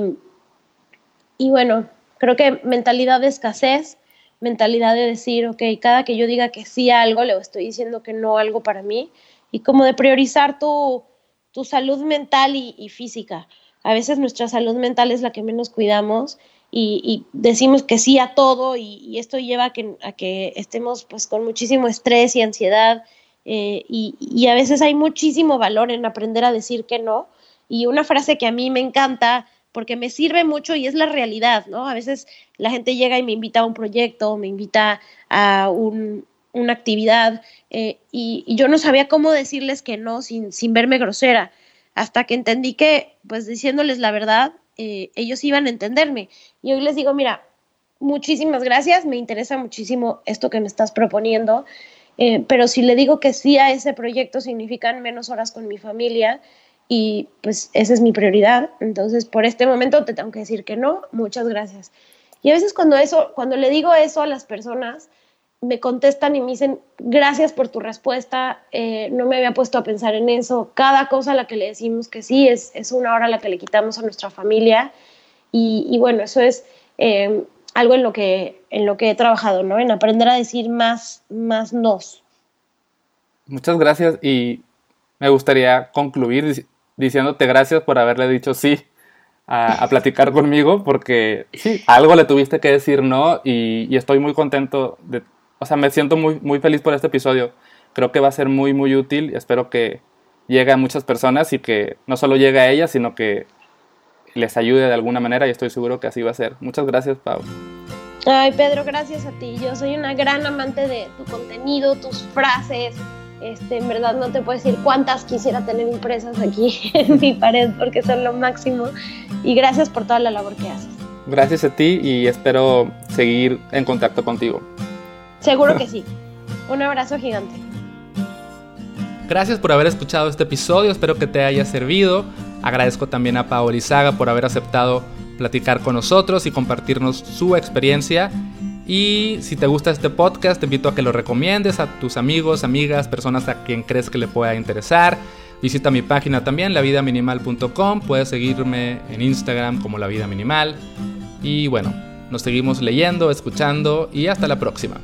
S1: y bueno, creo que mentalidad de escasez, mentalidad de decir, ok, cada que yo diga que sí a algo, le estoy diciendo que no algo para mí, y como de priorizar tu, tu salud mental y, y física. A veces nuestra salud mental es la que menos cuidamos y, decimos que sí a todo y, esto lleva a que, a que, estemos pues con muchísimo estrés y ansiedad eh, y, a veces hay muchísimo valor en aprender a decir que no y una frase que a mí me encanta porque me sirve mucho y es la realidad, ¿no? A veces la gente llega y me invita a un proyecto, me invita a una actividad eh, y, yo no sabía cómo decirles que no sin, sin verme grosera hasta que entendí que pues diciéndoles la verdad eh, ellos iban a entenderme. Y hoy les digo, mira, muchísimas gracias, me interesa muchísimo esto que me estás proponiendo, eh, pero si le digo que sí a ese proyecto significan menos horas con mi familia y pues esa es mi prioridad, entonces por este momento te tengo que decir que no, muchas gracias. Y a veces cuando eso, cuando le digo eso a las personas, me contestan y me dicen, gracias por tu respuesta, eh, no me había puesto a pensar en eso, cada cosa a la que le decimos que sí es, es una hora a la que le quitamos a nuestra familia. Y, bueno, eso es eh, algo en lo, que, en lo que he trabajado, ¿no? En aprender a decir más, más nos.
S2: Muchas gracias y me gustaría concluir diciéndote gracias por haberle dicho sí a, platicar conmigo porque sí, algo le tuviste que decir no y, y estoy muy contento de o sea, me siento muy, muy feliz por este episodio. Creo que va a ser muy, muy útil. Espero que llegue a muchas personas y que no solo llegue a ellas, sino que les ayude de alguna manera y estoy seguro que así va a ser. Muchas gracias, Pau.
S1: Ay, Pedro, gracias a ti. Yo soy una gran amante de tu contenido, tus frases. Este, en verdad no te puedo decir cuántas quisiera tener impresas aquí en mi pared porque son lo máximo. Y gracias por toda la labor que haces.
S2: Gracias a ti y espero seguir en contacto contigo.
S1: Seguro que sí. Un abrazo gigante.
S2: Gracias por haber escuchado este episodio, espero que te haya servido. Agradezco también a Paola Izaga por haber aceptado platicar con nosotros y compartirnos su experiencia. Y si te gusta este podcast, te invito a que lo recomiendes a tus amigos, amigas, personas a quien crees que le pueda interesar. Visita mi página también, lavidaminimal.com. Puedes seguirme en Instagram como La Vida Minimal. Y bueno, nos seguimos leyendo, escuchando y hasta la próxima.